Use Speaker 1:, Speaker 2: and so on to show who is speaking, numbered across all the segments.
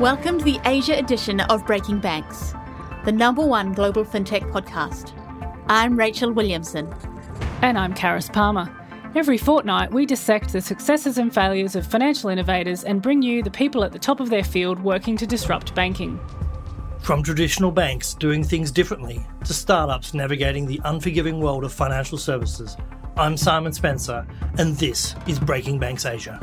Speaker 1: Welcome to the Asia edition of Breaking Banks, the number one global fintech podcast. I'm Rachel Williamson.
Speaker 2: And I'm Charis Palmer. Every fortnight, we dissect the successes and failures of financial innovators and bring you the people at the top of their field working to disrupt banking.
Speaker 3: From traditional banks doing things differently to startups navigating the unforgiving world of financial services, I'm Simon Spencer, and this is Breaking Banks Asia.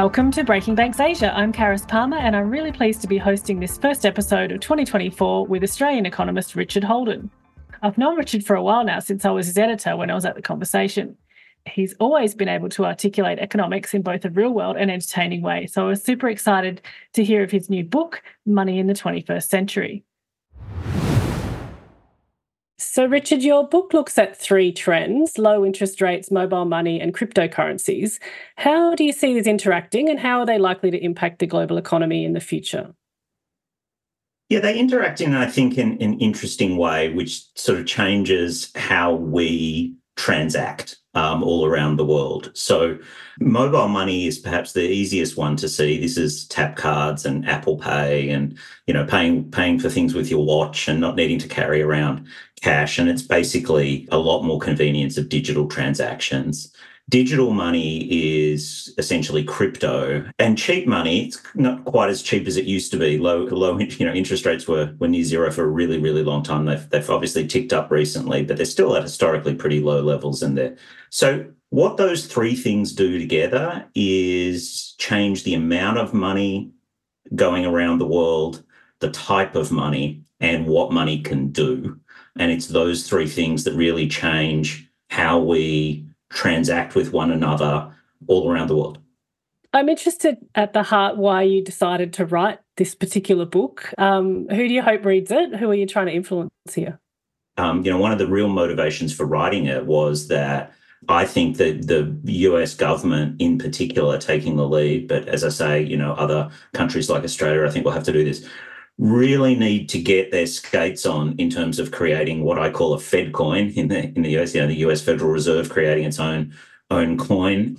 Speaker 2: Welcome to Breaking Banks Asia. I'm Charis Palmer, and I'm really pleased to be hosting this first episode of 2024 with Australian economist Richard Holden. I've known Richard for a while now, since I was his editor when I was at The Conversation. He's always been able to articulate economics in both a real world and entertaining way. So I was super excited to hear of his new book, Money in the 21st Century. So, Richard, your book looks at three trends low interest rates, mobile money, and cryptocurrencies. How do you see these interacting, and how are they likely to impact the global economy in the future?
Speaker 4: Yeah, they interact in, I think, in an interesting way, which sort of changes how we transact um, all around the world. So, mobile money is perhaps the easiest one to see. This is tap cards and Apple Pay, and you know, paying paying for things with your watch and not needing to carry around cash. And it's basically a lot more convenience of digital transactions. Digital money is essentially crypto and cheap money. It's not quite as cheap as it used to be. Low, low, you know, interest rates were, were near zero for a really, really long time. They've, they've obviously ticked up recently, but they're still at historically pretty low levels in there. So what those three things do together is change the amount of money going around the world, the type of money, and what money can do. And it's those three things that really change how we transact with one another all around the world.
Speaker 2: I'm interested at the heart why you decided to write this particular book. Um, who do you hope reads it? Who are you trying to influence here?
Speaker 4: Um, you know, one of the real motivations for writing it was that I think that the US government in particular taking the lead, but as I say, you know, other countries like Australia, I think will have to do this, really need to get their skates on in terms of creating what I call a Fed coin in the in the US, you know, the US Federal Reserve creating its own own coin.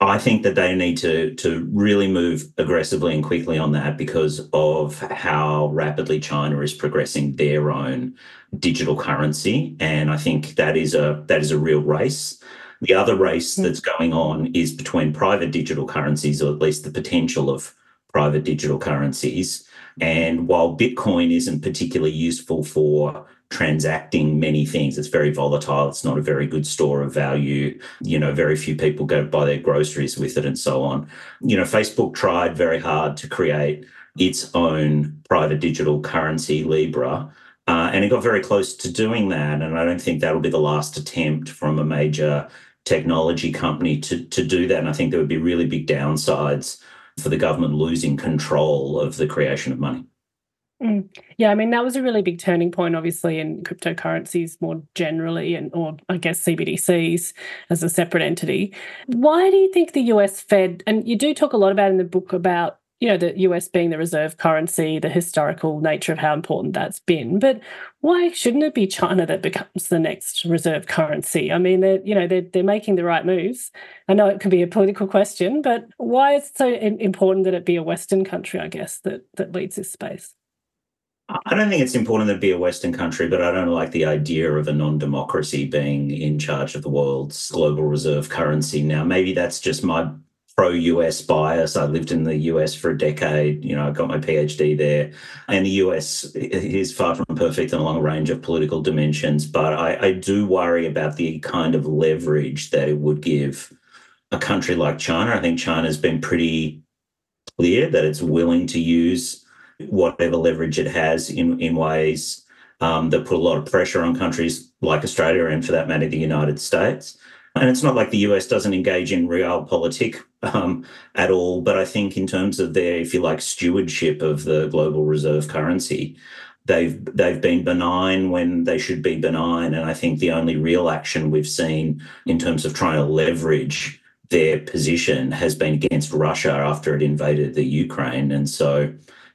Speaker 4: I think that they need to to really move aggressively and quickly on that because of how rapidly China is progressing their own digital currency, and I think that is a that is a real race. The other race hmm. that's going on is between private digital currencies, or at least the potential of private digital currencies, and while Bitcoin isn't particularly useful for transacting many things, it's very volatile. It's not a very good store of value. You know, very few people go buy their groceries with it and so on. You know, Facebook tried very hard to create its own private digital currency, Libra. Uh, and it got very close to doing that. And I don't think that'll be the last attempt from a major technology company to, to do that. And I think there would be really big downsides for the government losing control of the creation of money.
Speaker 2: Mm. Yeah, I mean that was a really big turning point, obviously, in cryptocurrencies more generally, and or I guess CBDCs as a separate entity. Why do you think the US Fed, and you do talk a lot about in the book about you know, the US being the reserve currency, the historical nature of how important that's been. But why shouldn't it be China that becomes the next reserve currency? I mean, they're, you know, they're, they're making the right moves. I know it could be a political question, but why is it so important that it be a Western country, I guess, that, that leads this space?
Speaker 4: I don't think it's important to be a Western country, but I don't like the idea of a non democracy being in charge of the world's global reserve currency. Now, maybe that's just my pro US bias. I lived in the US for a decade. You know, I got my PhD there. And the US is far from perfect in a long range of political dimensions. But I, I do worry about the kind of leverage that it would give a country like China. I think China's been pretty clear that it's willing to use whatever leverage it has in, in ways um, that put a lot of pressure on countries like Australia and, for that matter, the United States. And it's not like the US doesn't engage in realpolitik um, at all, but I think in terms of their, if you like, stewardship of the global reserve currency, they've they've been benign when they should be benign. And I think the only real action we've seen in terms of trying to leverage their position has been against Russia after it invaded the Ukraine. And so,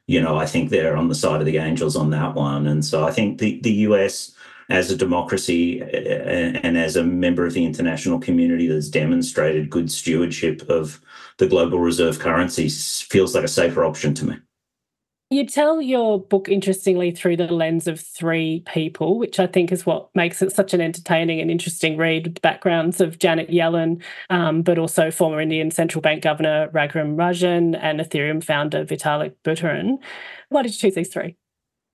Speaker 4: you know, I think they're on the side of the angels on that one. And so I think the, the US as a democracy and as a member of the international community that's demonstrated good stewardship of the global reserve currency feels like a safer option to me.
Speaker 2: You tell your book interestingly through the lens of three people, which I think is what makes it such an entertaining and interesting read the backgrounds of Janet Yellen, um, but also former Indian central bank governor Raghuram Rajan and Ethereum founder Vitalik Buterin. Why did you choose these three?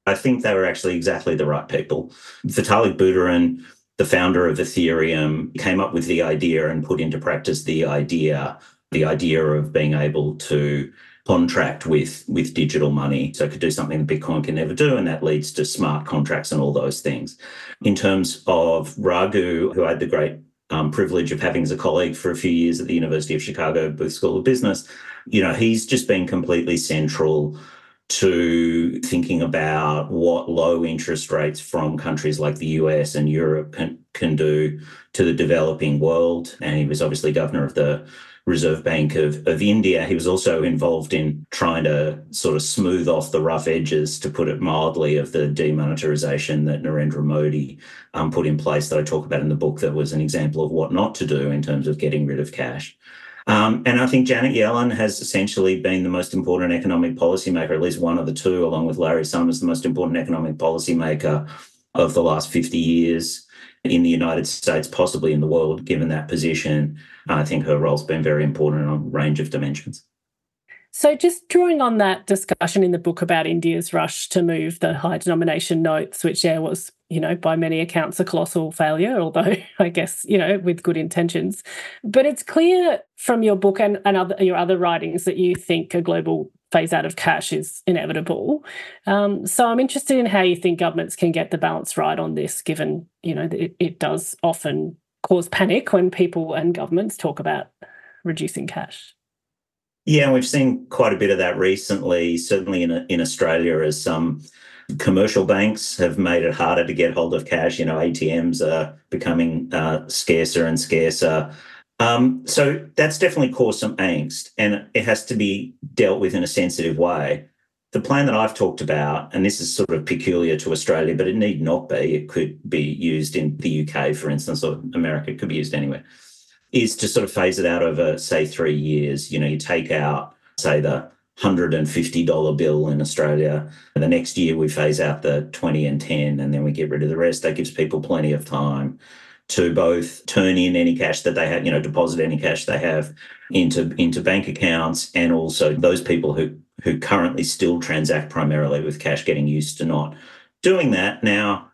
Speaker 4: I think they were actually exactly the right people. Vitalik Buterin, the founder of Ethereum, came up with the idea and put into practice the idea, the idea of being able to contract with with digital money so it could do something that bitcoin can never do and that leads to smart contracts and all those things in terms of raghu who i had the great um, privilege of having as a colleague for a few years at the university of chicago booth school of business you know he's just been completely central to thinking about what low interest rates from countries like the US and Europe can, can do to the developing world. And he was obviously governor of the Reserve Bank of, of India. He was also involved in trying to sort of smooth off the rough edges, to put it mildly, of the demonetization that Narendra Modi um, put in place that I talk about in the book that was an example of what not to do in terms of getting rid of cash. Um, and I think Janet Yellen has essentially been the most important economic policymaker, at least one of the two, along with Larry Summers, the most important economic policymaker of the last 50 years in the United States, possibly in the world, given that position. And I think her role's been very important on a range of dimensions.
Speaker 2: So, just drawing on that discussion in the book about India's rush to move the high denomination notes, which yeah was, you know, by many accounts a colossal failure, although I guess, you know, with good intentions. But it's clear from your book and, and other, your other writings that you think a global phase out of cash is inevitable. Um, so I'm interested in how you think governments can get the balance right on this, given, you know, it, it does often cause panic when people and governments talk about reducing cash.
Speaker 4: Yeah, we've seen quite a bit of that recently, certainly in in Australia, as some commercial banks have made it harder to get hold of cash. You know, ATMs are becoming uh, scarcer and scarcer. Um, so that's definitely caused some angst, and it has to be dealt with in a sensitive way. The plan that I've talked about, and this is sort of peculiar to Australia, but it need not be. It could be used in the UK, for instance, or America. It could be used anywhere is to sort of phase it out over, say, three years. You know, you take out, say, the $150 bill in Australia. And the next year we phase out the 20 and 10, and then we get rid of the rest. That gives people plenty of time to both turn in any cash that they have, you know, deposit any cash they have into, into bank accounts, and also those people who who currently still transact primarily with cash getting used to not doing that. Now,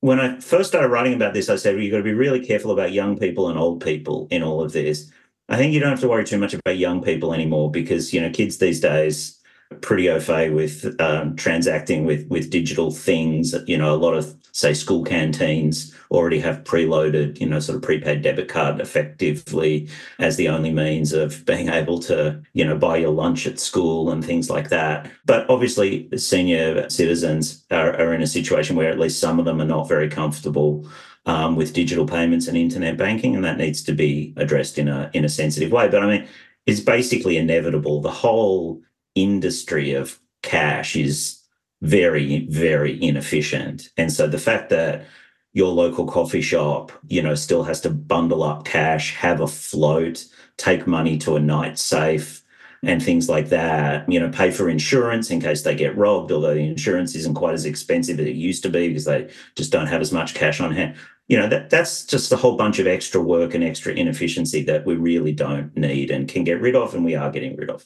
Speaker 4: when I first started writing about this, I said, well, you've got to be really careful about young people and old people in all of this. I think you don't have to worry too much about young people anymore because, you know, kids these days pretty au fait with um, transacting with with digital things. You know, a lot of say school canteens already have preloaded, you know, sort of prepaid debit card effectively as the only means of being able to, you know, buy your lunch at school and things like that. But obviously, senior citizens are, are in a situation where at least some of them are not very comfortable um, with digital payments and internet banking, and that needs to be addressed in a in a sensitive way. But I mean, it's basically inevitable. The whole industry of cash is very, very inefficient. And so the fact that your local coffee shop, you know, still has to bundle up cash, have a float, take money to a night safe, and things like that. You know, pay for insurance in case they get robbed, although the insurance isn't quite as expensive as it used to be because they just don't have as much cash on hand. You know, that that's just a whole bunch of extra work and extra inefficiency that we really don't need and can get rid of, and we are getting rid of.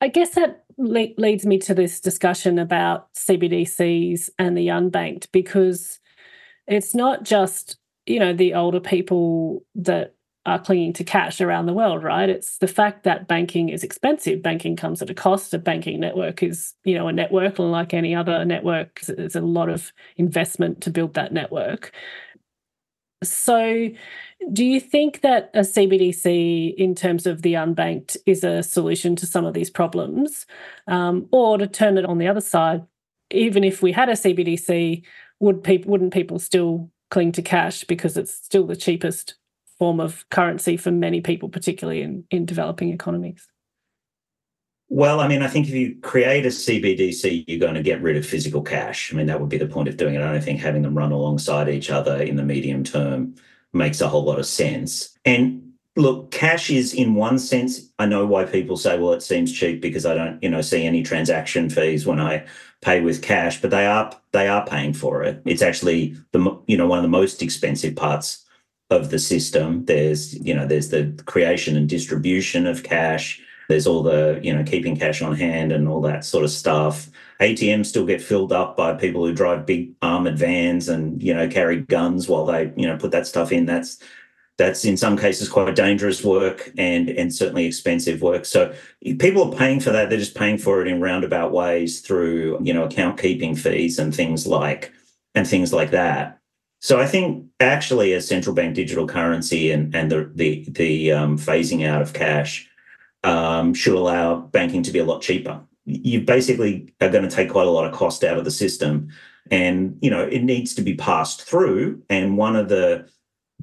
Speaker 2: I guess that le- leads me to this discussion about CBDCs and the unbanked because it's not just you know the older people that are clinging to cash around the world, right? It's the fact that banking is expensive. Banking comes at a cost. A banking network is, you know, a network like any other network. There's a lot of investment to build that network. So, do you think that a CBDC, in terms of the unbanked, is a solution to some of these problems? Um, or to turn it on the other side, even if we had a CBDC, would people wouldn't people still cling to cash because it's still the cheapest form of currency for many people, particularly in, in developing economies?
Speaker 4: Well, I mean, I think if you create a CBDC, you're going to get rid of physical cash. I mean, that would be the point of doing it. I don't think having them run alongside each other in the medium term makes a whole lot of sense. And look, cash is in one sense, I know why people say, well, it seems cheap because I don't, you know, see any transaction fees when I pay with cash, but they are they are paying for it. It's actually the you know one of the most expensive parts of the system. There's you know there's the creation and distribution of cash. There's all the you know keeping cash on hand and all that sort of stuff. ATMs still get filled up by people who drive big armored vans and you know carry guns while they you know put that stuff in. That's that's in some cases quite dangerous work and and certainly expensive work. So people are paying for that. They're just paying for it in roundabout ways through you know account keeping fees and things like and things like that. So I think actually a central bank digital currency and and the the the um, phasing out of cash um, should allow banking to be a lot cheaper. You basically are going to take quite a lot of cost out of the system, and you know it needs to be passed through. And one of the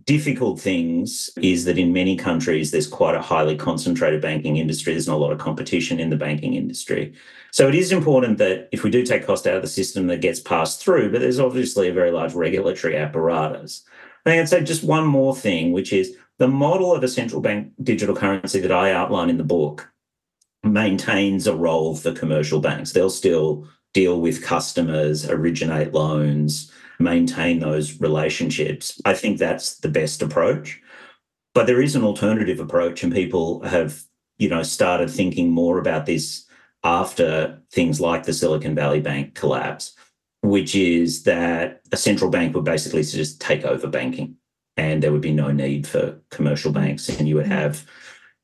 Speaker 4: difficult things is that in many countries there's quite a highly concentrated banking industry. There's not a lot of competition in the banking industry. So it is important that if we do take cost out of the system that gets passed through. But there's obviously a very large regulatory apparatus i think i'd say just one more thing which is the model of a central bank digital currency that i outline in the book maintains a role for commercial banks they'll still deal with customers originate loans maintain those relationships. I think that's the best approach. But there is an alternative approach, and people have, you know, started thinking more about this after things like the Silicon Valley Bank collapse, which is that a central bank would basically just take over banking and there would be no need for commercial banks. And you would have,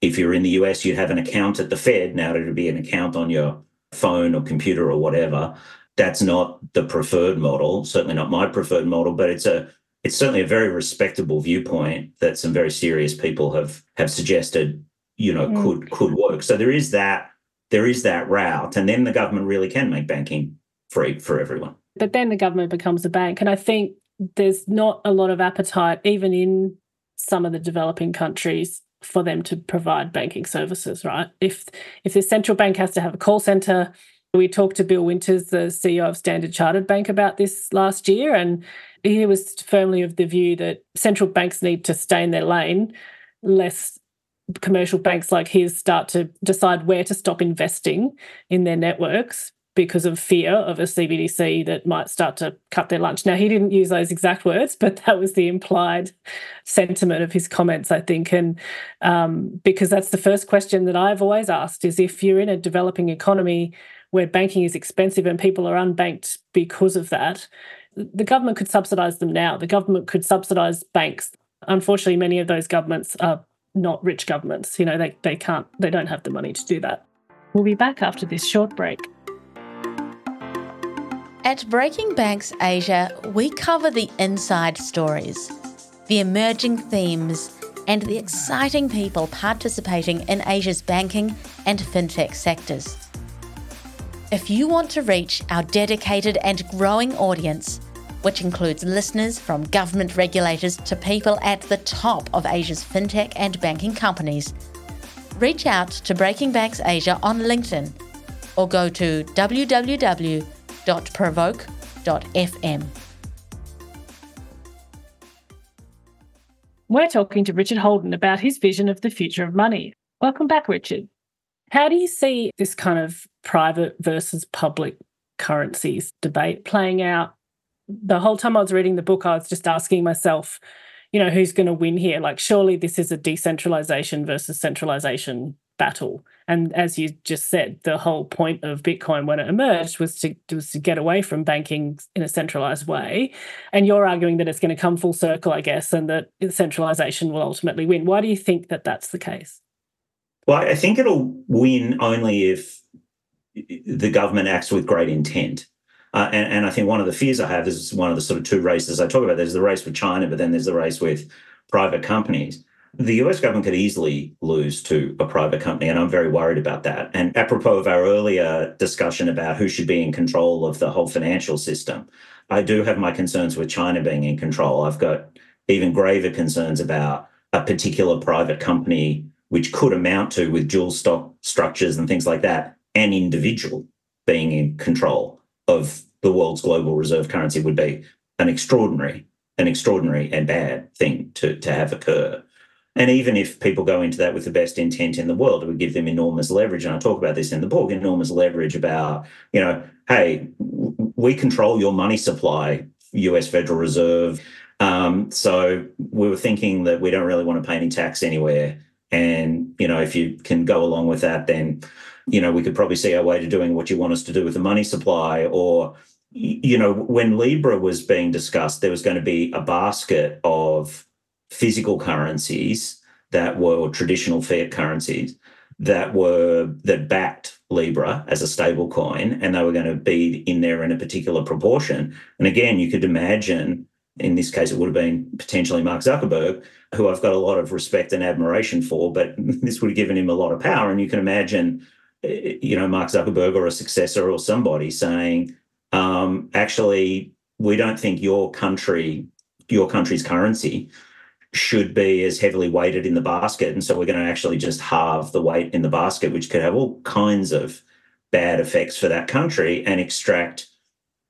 Speaker 4: if you're in the US, you'd have an account at the Fed. Now it would be an account on your phone or computer or whatever that's not the preferred model, certainly not my preferred model, but it's a it's certainly a very respectable viewpoint that some very serious people have have suggested, you know, mm. could could work. So there is that there is that route, and then the government really can make banking free for everyone.
Speaker 2: But then the government becomes a bank, and I think there's not a lot of appetite, even in some of the developing countries, for them to provide banking services. Right? If if the central bank has to have a call center we talked to Bill Winters, the CEO of Standard Chartered Bank, about this last year, and he was firmly of the view that central banks need to stay in their lane, lest commercial banks like his start to decide where to stop investing in their networks because of fear of a CBDC that might start to cut their lunch. Now, he didn't use those exact words, but that was the implied sentiment of his comments, I think. And um, because that's the first question that I've always asked is if you're in a developing economy, where banking is expensive and people are unbanked because of that, the government could subsidize them now. The government could subsidize banks. Unfortunately, many of those governments are not rich governments. You know, they, they can't, they don't have the money to do that. We'll be back after this short break.
Speaker 1: At Breaking Banks Asia, we cover the inside stories, the emerging themes, and the exciting people participating in Asia's banking and fintech sectors. If you want to reach our dedicated and growing audience, which includes listeners from government regulators to people at the top of Asia's fintech and banking companies, reach out to Breaking Banks Asia on LinkedIn or go to www.provoke.fm.
Speaker 2: We're talking to Richard Holden about his vision of the future of money. Welcome back, Richard. How do you see this kind of private versus public currencies debate playing out? The whole time I was reading the book, I was just asking myself, you know, who's going to win here? Like, surely this is a decentralization versus centralization battle. And as you just said, the whole point of Bitcoin when it emerged was to was to get away from banking in a centralized way. And you're arguing that it's going to come full circle, I guess, and that centralization will ultimately win. Why do you think that that's the case?
Speaker 4: Well, I think it'll win only if the government acts with great intent. Uh, and, and, I think one of the fears I have is one of the sort of two races I talk about. There's the race with China, but then there's the race with private companies. The US government could easily lose to a private company, and I'm very worried about that. And apropos of our earlier discussion about who should be in control of the whole financial system, I do have my concerns with China being in control. I've got even graver concerns about a particular private company which could amount to with dual stock structures and things like that, an individual being in control of the world's global reserve currency would be an extraordinary, an extraordinary and bad thing to, to have occur. And even if people go into that with the best intent in the world, it would give them enormous leverage. And I talk about this in the book enormous leverage about, you know, hey, we control your money supply, US Federal Reserve. Um, so we were thinking that we don't really want to pay any tax anywhere. And, you know, if you can go along with that, then, you know, we could probably see our way to doing what you want us to do with the money supply. Or, you know, when Libra was being discussed, there was going to be a basket of physical currencies that were traditional fiat currencies that were that backed Libra as a stable coin, and they were going to be in there in a particular proportion. And again, you could imagine, in this case, it would have been potentially Mark Zuckerberg, who I've got a lot of respect and admiration for, but this would have given him a lot of power. And you can imagine, eh, you know, Mark Zuckerberg or a successor or somebody saying, um, actually, we don't think your country, your country's currency should be as heavily weighted in the basket. And so we're going to actually just halve the weight in the basket, which could have all kinds of bad effects for that country and extract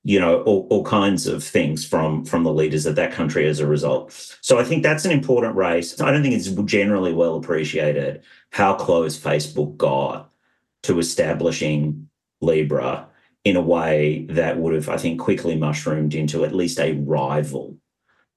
Speaker 4: you know all, all kinds of things from from the leaders of that country as a result so i think that's an important race i don't think it's generally well appreciated how close facebook got to establishing libra in a way that would have i think quickly mushroomed into at least a rival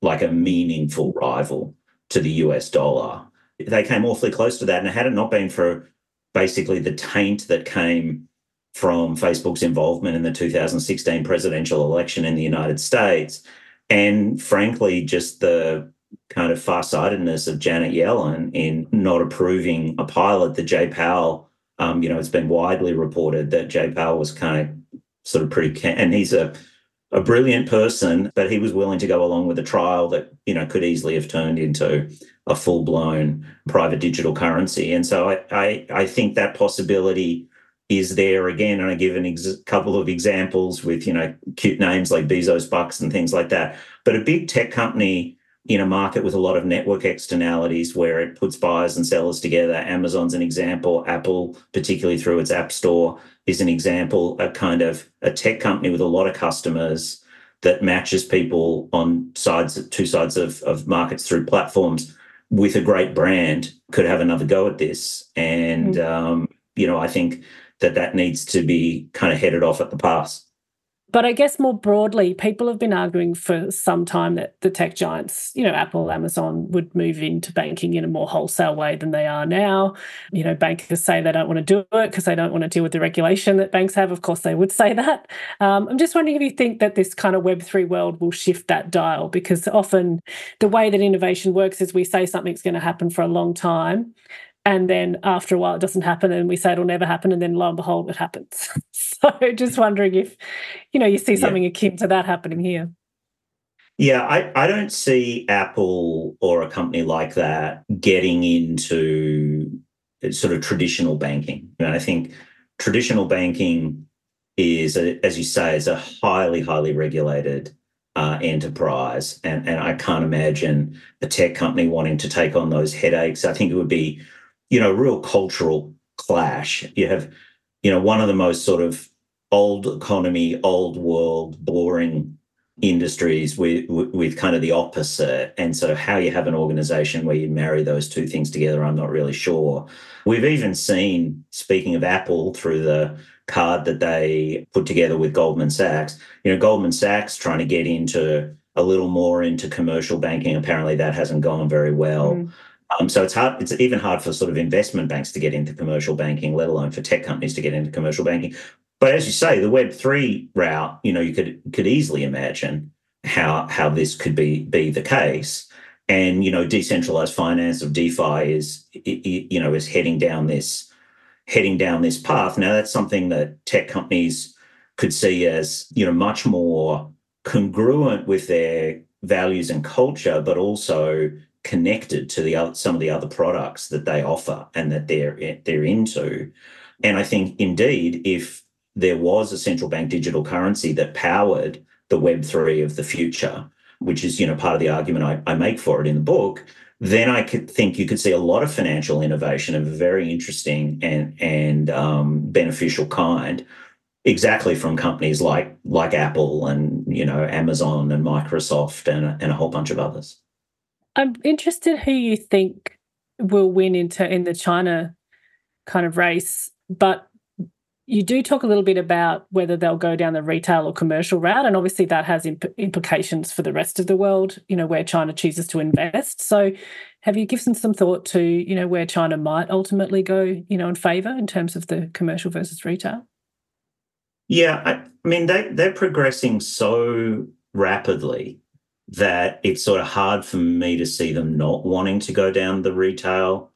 Speaker 4: like a meaningful rival to the US dollar. They came awfully close to that. And had it not been for basically the taint that came from Facebook's involvement in the 2016 presidential election in the United States, and frankly, just the kind of farsightedness of Janet Yellen in not approving a pilot that Jay Powell, um, you know, it's been widely reported that Jay Powell was kind of sort of pretty, and he's a a brilliant person, but he was willing to go along with a trial that you know could easily have turned into a full blown private digital currency. And so I, I, I think that possibility is there again. And I give a ex- couple of examples with you know cute names like Bezos Bucks and things like that. But a big tech company in a market with a lot of network externalities where it puts buyers and sellers together. Amazon's an example. Apple, particularly through its app store, is an example. A kind of a tech company with a lot of customers that matches people on sides, two sides of, of markets through platforms with a great brand could have another go at this. And, mm-hmm. um, you know, I think that that needs to be kind of headed off at the pass.
Speaker 2: But I guess more broadly, people have been arguing for some time that the tech giants, you know, Apple, Amazon, would move into banking in a more wholesale way than they are now. You know, bankers say they don't want to do it because they don't want to deal with the regulation that banks have. Of course, they would say that. Um, I'm just wondering if you think that this kind of Web3 world will shift that dial because often the way that innovation works is we say something's going to happen for a long time and then after a while it doesn't happen and we say it'll never happen and then lo and behold it happens. So just wondering if you know you see something yeah. akin to that happening here.
Speaker 4: Yeah I, I don't see apple or a company like that getting into sort of traditional banking. And i think traditional banking is a, as you say is a highly highly regulated uh, enterprise. And, and i can't imagine a tech company wanting to take on those headaches. I think it would be you know, real cultural clash. You have, you know, one of the most sort of old economy, old world, boring industries with with kind of the opposite and so how you have an organization where you marry those two things together i'm not really sure we've even seen speaking of apple through the card that they put together with goldman sachs you know goldman sachs trying to get into a little more into commercial banking apparently that hasn't gone very well mm. Um, so it's hard. It's even hard for sort of investment banks to get into commercial banking, let alone for tech companies to get into commercial banking. But as you say, the Web three route, you know, you could could easily imagine how how this could be be the case. And you know, decentralized finance of DeFi is you know is heading down this heading down this path. Now that's something that tech companies could see as you know much more congruent with their values and culture, but also connected to the other, some of the other products that they offer and that they're they're into. And I think indeed, if there was a central bank digital currency that powered the Web three of the future, which is you know part of the argument I, I make for it in the book, then I could think you could see a lot of financial innovation of a very interesting and and um, beneficial kind, exactly from companies like like Apple and you know Amazon and Microsoft and and a whole bunch of others.
Speaker 2: I'm interested who you think will win into in the China kind of race, but you do talk a little bit about whether they'll go down the retail or commercial route and obviously that has imp- implications for the rest of the world you know where china chooses to invest. So have you given some thought to you know where china might ultimately go you know in favor in terms of the commercial versus retail?
Speaker 4: Yeah i, I mean they, they're progressing so rapidly that it's sort of hard for me to see them not wanting to go down the retail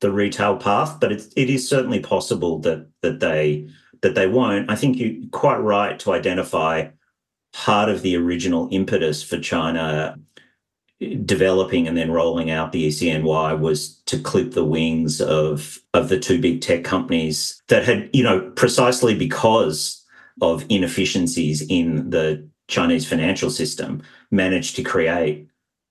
Speaker 4: the retail path, but it, it is certainly possible that that they that they won't. I think you're quite right to identify part of the original impetus for China developing and then rolling out the ECNY was to clip the wings of of the two big tech companies that had, you know, precisely because of inefficiencies in the Chinese financial system, managed to create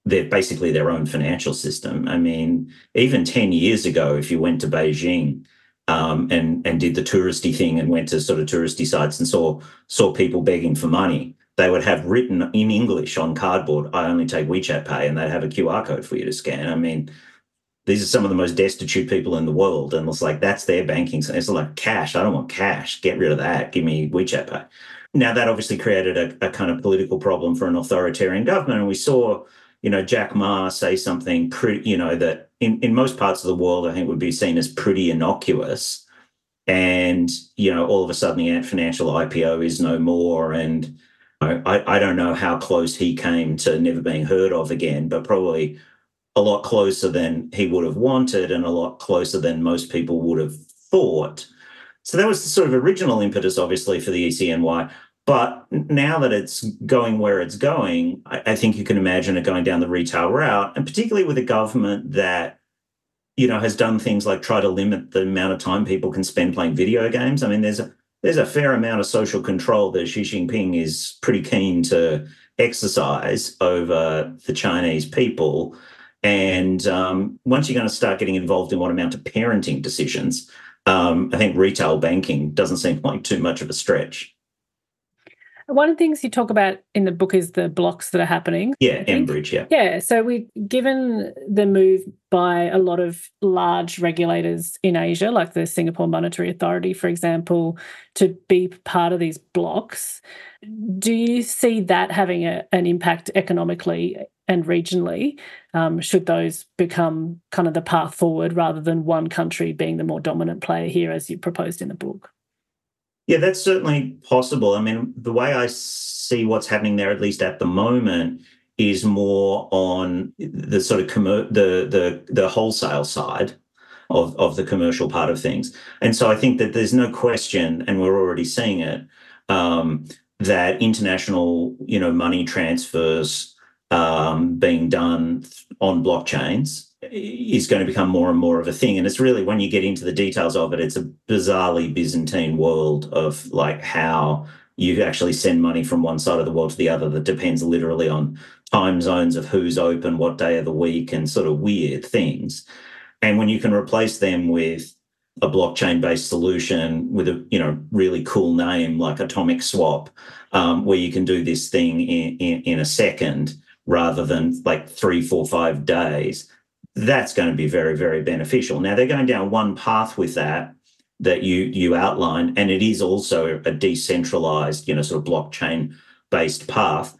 Speaker 4: they're basically their own financial system. I mean, even 10 years ago, if you went to Beijing um, and and did the touristy thing and went to sort of touristy sites and saw saw people begging for money, they would have written in English on cardboard, I only take WeChat Pay, and they'd have a QR code for you to scan. I mean, these are some of the most destitute people in the world. And it's like, that's their banking. It's like cash. I don't want cash. Get rid of that. Give me WeChat Pay. Now, that obviously created a, a kind of political problem for an authoritarian government. And we saw you know, Jack Ma say something pretty, you know, that in, in most parts of the world, I think would be seen as pretty innocuous. And, you know, all of a sudden the Ant Financial IPO is no more. And I, I don't know how close he came to never being heard of again, but probably a lot closer than he would have wanted and a lot closer than most people would have thought. So that was the sort of original impetus, obviously, for the ECNY. But now that it's going where it's going, I, I, think you can imagine it going down the retail route, and particularly with a government that, you know, has done things like try to limit the amount of time people can spend playing video games. I mean, there's a there's a fair amount of social control that Xi Jinping is pretty keen to exercise over the Chinese people. And um, once you're going to start getting involved in what amount of parenting decisions, um, I think retail banking doesn't seem like too much of a stretch.
Speaker 2: One of the things you talk about in the book is the blocks that are happening.
Speaker 4: Yeah, mBridge, yeah.
Speaker 2: Yeah. So we given the move by a lot of large regulators in Asia, like the Singapore Monetary Authority, for example, to be part of these blocks. Do you see that having a, an impact economically and regionally? Um, should those become kind of the path forward rather than one country being the more dominant player here, as you proposed in the book?
Speaker 4: Yeah, that's certainly possible. I mean, the way I see what's happening there, at least at the moment, is more on the sort of commer- the the the wholesale side of of the commercial part of things. And so I think that there's no question, and we're already seeing it, um, that international you know money transfers um, being done on blockchains is going to become more and more of a thing. And it's really when you get into the details of it, it's a bizarrely Byzantine world of like how you actually send money from one side of the world to the other that depends literally on time zones of who's open, what day of the week, and sort of weird things. And when you can replace them with a blockchain based solution with a you know really cool name like atomic swap um, where you can do this thing in, in, in a second rather than like three four five days that's going to be very, very beneficial. Now they're going down one path with that that you you outlined, and it is also a decentralized, you know, sort of blockchain based path.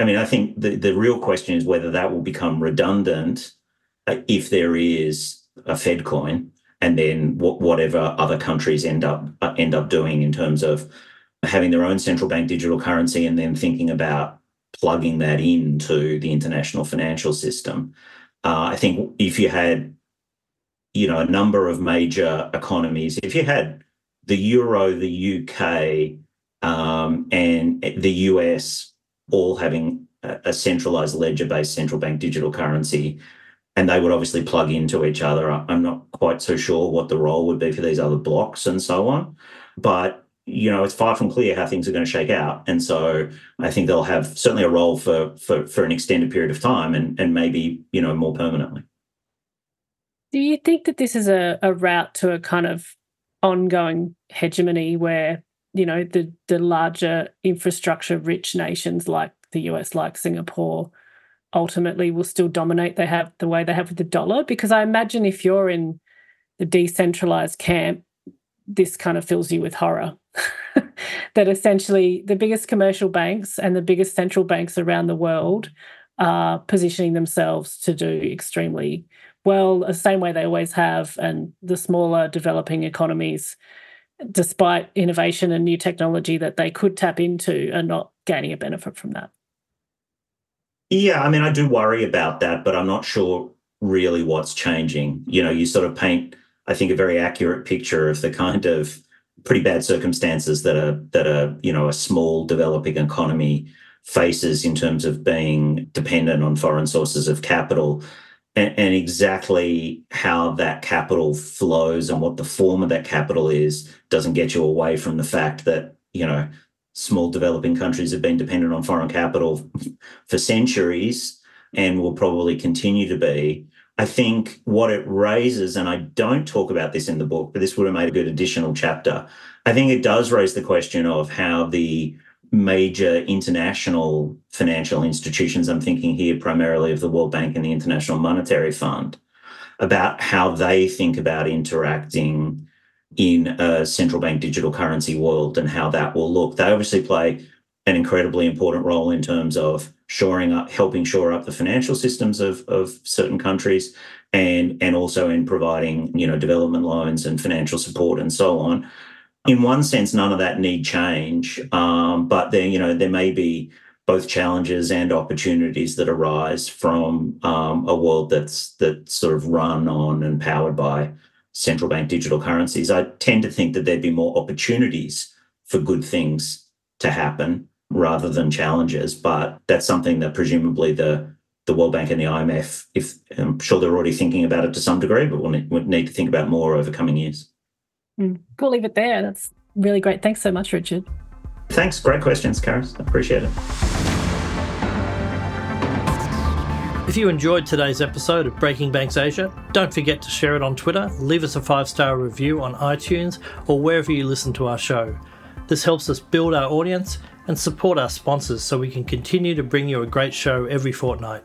Speaker 4: I mean, I think the, the real question is whether that will become redundant uh, if there is a Fed coin, and then what, whatever other countries end up uh, end up doing in terms of having their own central bank digital currency, and then thinking about plugging that into the international financial system. Uh, I think if you had, you know, a number of major economies, if you had the euro, the UK, um, and the US all having a, a centralized ledger-based central bank digital currency, and they would obviously plug into each other. I'm not quite so sure what the role would be for these other blocks and so on, but you know, it's far from clear how things are going to shake out. And so I think they'll have certainly a role for for for an extended period of time and and maybe, you know, more permanently.
Speaker 2: Do you think that this is a, a route to a kind of ongoing hegemony where, you know, the, the larger infrastructure rich nations like the US, like Singapore, ultimately will still dominate they have the way they have with the dollar? Because I imagine if you're in the decentralized camp, this kind of fills you with horror. that essentially the biggest commercial banks and the biggest central banks around the world are positioning themselves to do extremely well, the same way they always have, and the smaller developing economies, despite innovation and new technology that they could tap into, are not gaining a benefit from that.
Speaker 4: Yeah, I mean, I do worry about that, but I'm not sure really what's changing. You know, you sort of paint, I think, a very accurate picture of the kind of pretty bad circumstances that a that a you know a small developing economy faces in terms of being dependent on foreign sources of capital. And, and, exactly how that capital flows and what the form of that capital is doesn't get you away from the fact that you know small developing countries have been dependent on foreign capital for centuries and will probably continue to be I think what it raises, and I don't talk about this in the book, but this would have made a good additional chapter. I think it does raise the question of how the major international financial institutions, I'm thinking here primarily of the World Bank and the International Monetary Fund, about how they think about interacting in a central bank digital currency world and how that will look. They obviously play an incredibly important role in terms of shoring up, helping shore up the financial systems of, of certain countries, and and also in providing you know development loans and financial support and so on. In one sense, none of that need change, um, but then you know there may be both challenges and opportunities that arise from um, a world that's that's sort of run on and powered by central bank digital currencies. I tend to think that there'd be more opportunities for good things to happen rather than challenges. But that's something that presumably the the World Bank and the IMF, if I'm sure they're already thinking about it to some degree, but we'll need, we'll need to think about more over coming years.
Speaker 2: Mm. We'll leave it there. That's really great. Thanks so much, Richard.
Speaker 4: Thanks. Great questions, Charis. Appreciate it.
Speaker 3: If you enjoyed today's episode of Breaking Banks Asia, don't forget to share it on Twitter, leave us a five star review on iTunes, or wherever you listen to our show. This helps us build our audience and support our sponsors so we can continue to bring you a great show every fortnight.